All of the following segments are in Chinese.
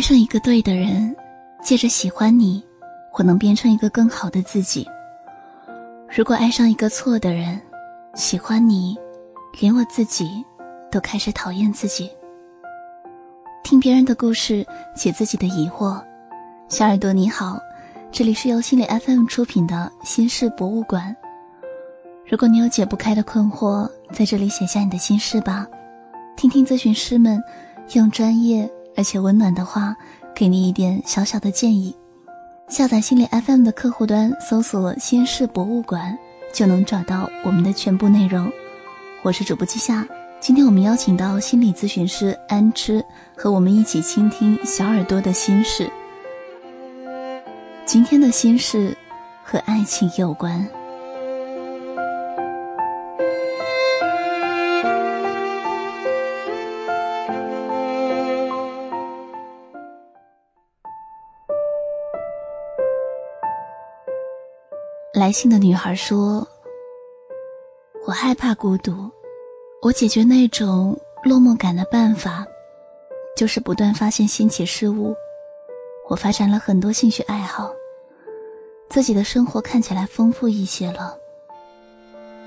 爱上一个对的人，借着喜欢你，我能变成一个更好的自己。如果爱上一个错的人，喜欢你，连我自己都开始讨厌自己。听别人的故事，解自己的疑惑。小耳朵你好，这里是由心理 FM 出品的心事博物馆。如果你有解不开的困惑，在这里写下你的心事吧，听听咨询师们用专业而且温暖的话，给你一点小小的建议。下载心理 FM 的客户端，搜索“心事博物馆”，就能找到我们的全部内容。我是主播季夏，今天我们邀请到心理咨询师安之，和我们一起倾听小耳朵的心事。今天的心事和爱情有关。来信的女孩说：“我害怕孤独，我解决那种落寞感的办法，就是不断发现新奇事物。我发展了很多兴趣爱好，自己的生活看起来丰富一些了。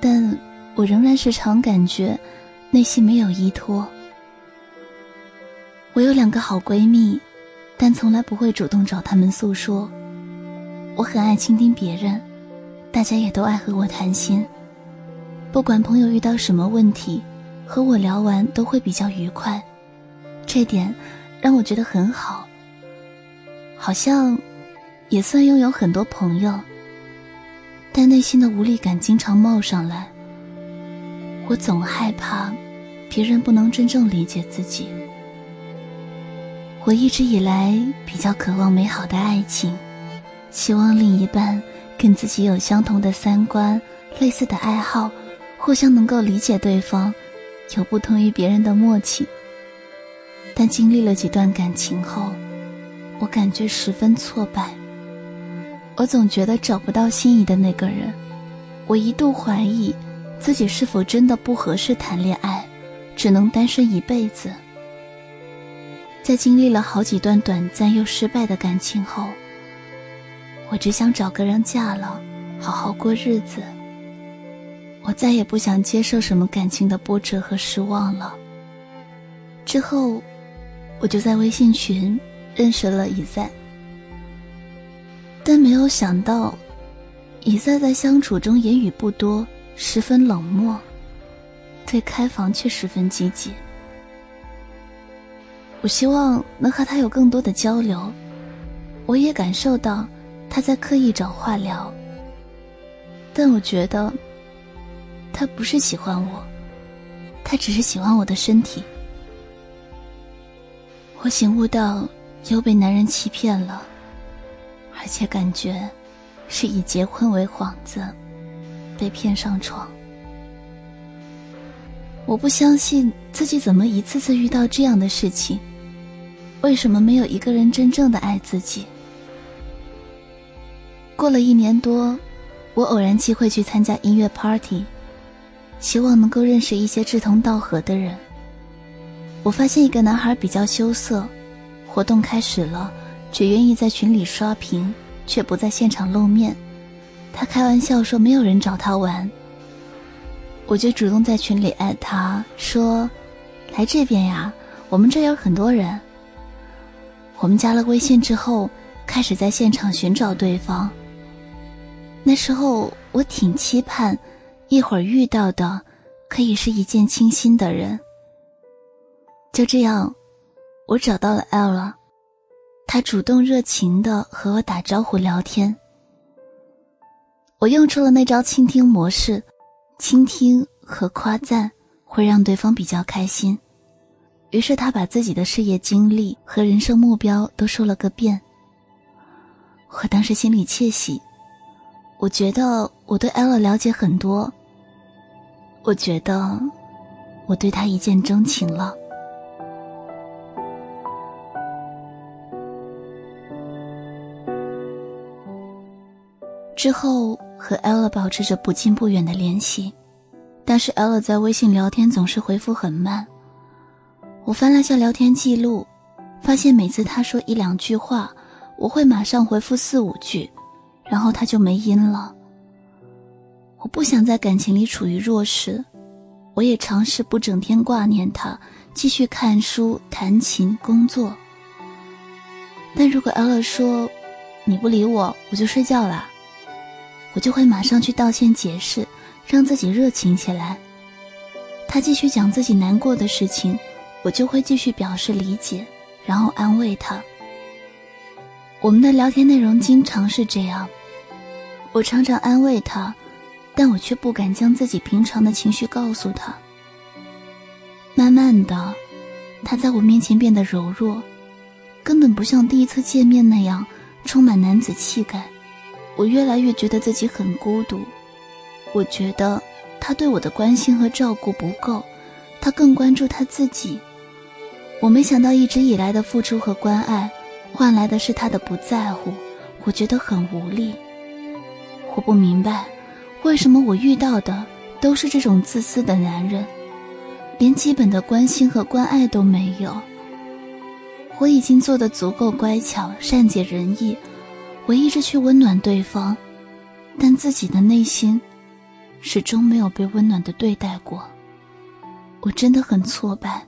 但我仍然时常感觉内心没有依托。我有两个好闺蜜，但从来不会主动找她们诉说。我很爱倾听别人。”大家也都爱和我谈心，不管朋友遇到什么问题，和我聊完都会比较愉快，这点让我觉得很好。好像也算拥有很多朋友，但内心的无力感经常冒上来。我总害怕别人不能真正理解自己。我一直以来比较渴望美好的爱情，希望另一半。跟自己有相同的三观、类似的爱好，互相能够理解对方，有不同于别人的默契。但经历了几段感情后，我感觉十分挫败。我总觉得找不到心仪的那个人，我一度怀疑自己是否真的不合适谈恋爱，只能单身一辈子。在经历了好几段短暂又失败的感情后，我只想找个人嫁了，好好过日子。我再也不想接受什么感情的波折和失望了。之后，我就在微信群认识了以在，但没有想到，以在在相处中言语不多，十分冷漠，对开房却十分积极。我希望能和他有更多的交流，我也感受到。他在刻意找话聊，但我觉得他不是喜欢我，他只是喜欢我的身体。我醒悟到又被男人欺骗了，而且感觉是以结婚为幌子被骗上床。我不相信自己怎么一次次遇到这样的事情，为什么没有一个人真正的爱自己？过了一年多，我偶然机会去参加音乐 party，希望能够认识一些志同道合的人。我发现一个男孩比较羞涩，活动开始了，只愿意在群里刷屏，却不在现场露面。他开玩笑说没有人找他玩，我就主动在群里艾他说：“来这边呀，我们这有很多人。”我们加了微信之后，开始在现场寻找对方。那时候我挺期盼，一会儿遇到的可以是一见倾心的人。就这样，我找到了 L 了，他主动热情的和我打招呼聊天。我用出了那招倾听模式，倾听和夸赞会让对方比较开心，于是他把自己的事业经历和人生目标都说了个遍。我当时心里窃喜。我觉得我对 Ella 了解很多。我觉得我对他一见钟情了。之后和 Ella 保持着不近不远的联系，但是 Ella 在微信聊天总是回复很慢。我翻了下聊天记录，发现每次他说一两句话，我会马上回复四五句，然后他就没音了。我不想在感情里处于弱势，我也尝试不整天挂念他，继续看书、弹琴、工作。但如果 L 说你不理我，我就睡觉了，我就会马上去道歉解释，让自己热情起来。他继续讲自己难过的事情，我就会继续表示理解，然后安慰他。我们的聊天内容经常是这样，我常常安慰他，但我却不敢将自己平常的情绪告诉他。慢慢的，他在我面前变得柔弱，根本不像第一次见面那样充满男子气概。我越来越觉得自己很孤独，我觉得。他对我的关心和照顾不够，他更关注他自己。我没想到一直以来的付出和关爱，换来的是他的不在乎。我觉得很无力。我不明白，为什么我遇到的都是这种自私的男人，连基本的关心和关爱都没有。我已经做的足够乖巧、善解人意，我一直去温暖对方，但自己的内心。始终没有被温暖的对待过，我真的很挫败。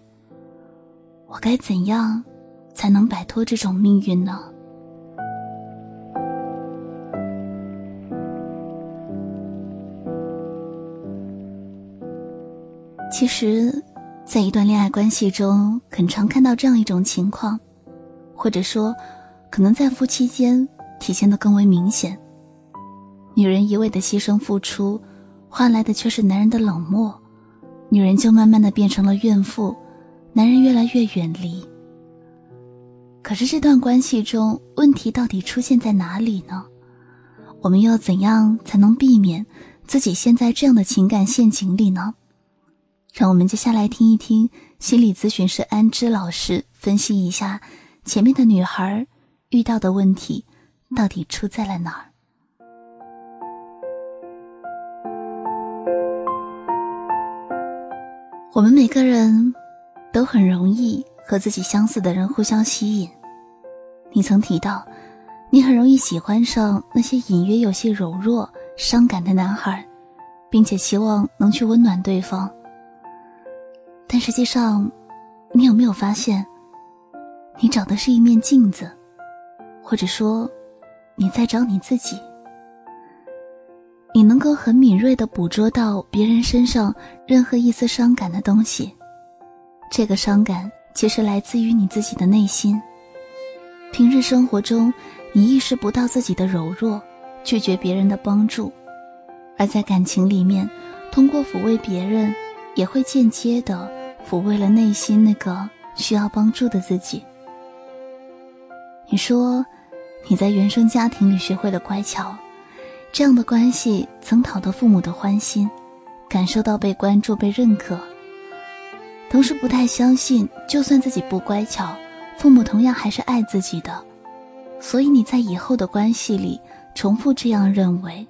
我该怎样才能摆脱这种命运呢？其实，在一段恋爱关系中，很常看到这样一种情况，或者说，可能在夫妻间体现的更为明显。女人一味的牺牲付出。换来的却是男人的冷漠，女人就慢慢的变成了怨妇，男人越来越远离。可是这段关系中问题到底出现在哪里呢？我们又要怎样才能避免自己陷在这样的情感陷阱里呢？让我们接下来听一听心理咨询师安之老师分析一下前面的女孩遇到的问题到底出在了哪儿。我们每个人都很容易和自己相似的人互相吸引。你曾提到，你很容易喜欢上那些隐约有些柔弱、伤感的男孩，并且希望能去温暖对方。但实际上，你有没有发现，你找的是一面镜子，或者说，你在找你自己？你能够很敏锐的捕捉到别人身上任何一丝伤感的东西，这个伤感其实来自于你自己的内心。平日生活中，你意识不到自己的柔弱，拒绝别人的帮助，而在感情里面，通过抚慰别人，也会间接的抚慰了内心那个需要帮助的自己。你说，你在原生家庭里学会了乖巧。这样的关系曾讨得父母的欢心，感受到被关注、被认可，同时不太相信，就算自己不乖巧，父母同样还是爱自己的。所以你在以后的关系里重复这样认为，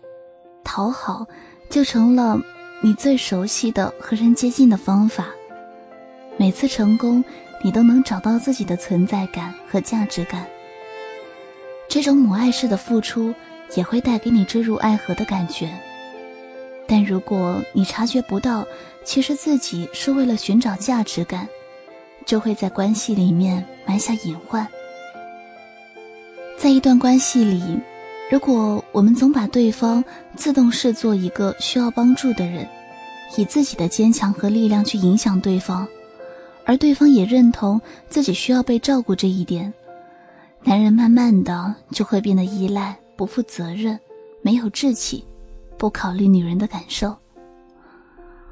讨好就成了你最熟悉的和人接近的方法。每次成功，你都能找到自己的存在感和价值感。这种母爱式的付出。也会带给你坠入爱河的感觉，但如果你察觉不到，其实自己是为了寻找价值感，就会在关系里面埋下隐患。在一段关系里，如果我们总把对方自动视作一个需要帮助的人，以自己的坚强和力量去影响对方，而对方也认同自己需要被照顾这一点，男人慢慢的就会变得依赖。不负责任，没有志气，不考虑女人的感受。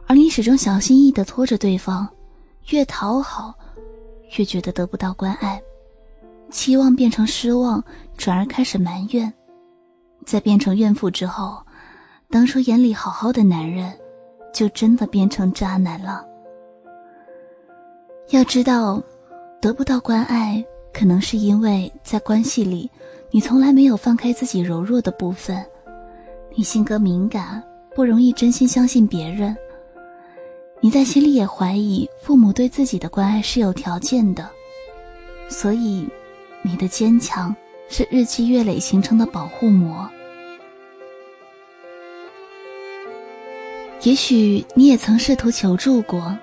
而你始终小心翼翼的拖着对方，越讨好，越觉得得不到关爱，期望变成失望，转而开始埋怨，在变成怨妇之后，当初眼里好好的男人，就真的变成渣男了。要知道，得不到关爱，可能是因为在关系里。你从来没有放开自己柔弱的部分，你性格敏感，不容易真心相信别人。你在心里也怀疑父母对自己的关爱是有条件的，所以你的坚强是日积月累形成的保护膜。也许你也曾试图求助过，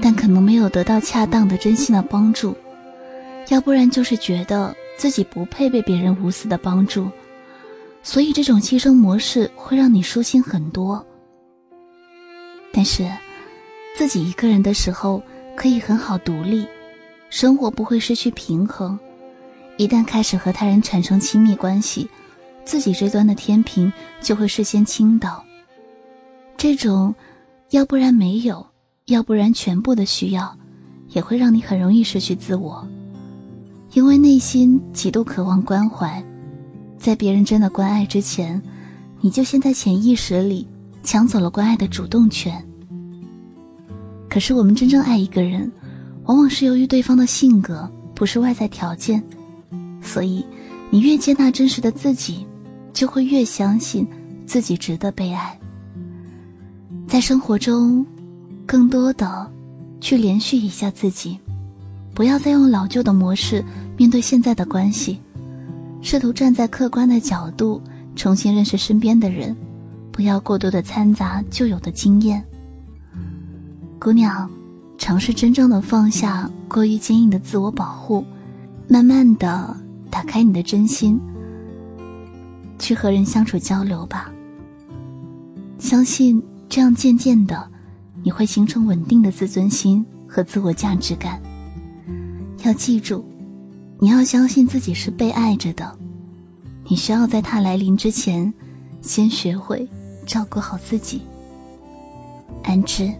但可能没有得到恰当的、真心的帮助，要不然就是觉得自己不配被别人无私的帮助，所以这种牺牲模式会让你舒心很多。但是，自己一个人的时候可以很好独立，生活不会失去平衡。一旦开始和他人产生亲密关系，自己这端的天平就会事先倾倒。这种，要不然没有，要不然全部的需要，也会让你很容易失去自我，因为内心极度渴望关怀，在别人真的关爱之前，你就先在潜意识里抢走了关爱的主动权。可是我们真正爱一个人，往往是由于对方的性格，不是外在条件，所以，你越接纳真实的自己，就会越相信自己值得被爱。在生活中，更多的去连续一下自己，不要再用老旧的模式面对现在的关系，试图站在客观的角度重新认识身边的人，不要过多的掺杂旧有的经验。姑娘，尝试真正的放下过于坚硬的自我保护，慢慢的打开你的真心，去和人相处交流吧。相信。这样渐渐的，你会形成稳定的自尊心和自我价值感。要记住，你要相信自己是被爱着的。你需要在它来临之前，先学会照顾好自己。安之。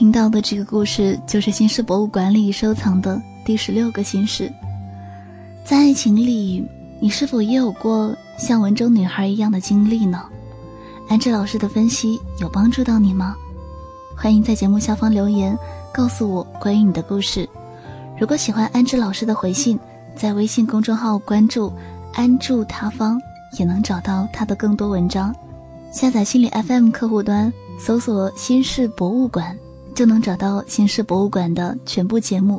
听到的这个故事，就是新式博物馆里收藏的第十六个心事。在爱情里，你是否也有过像文中女孩一样的经历呢？安志老师的分析有帮助到你吗？欢迎在节目下方留言，告诉我关于你的故事。如果喜欢安志老师的回信，在微信公众号关注“安住他方”，也能找到他的更多文章。下载心理 FM 客户端。搜索“新式博物馆”，就能找到新式博物馆的全部节目。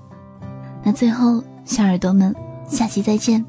那最后，小耳朵们，下期再见。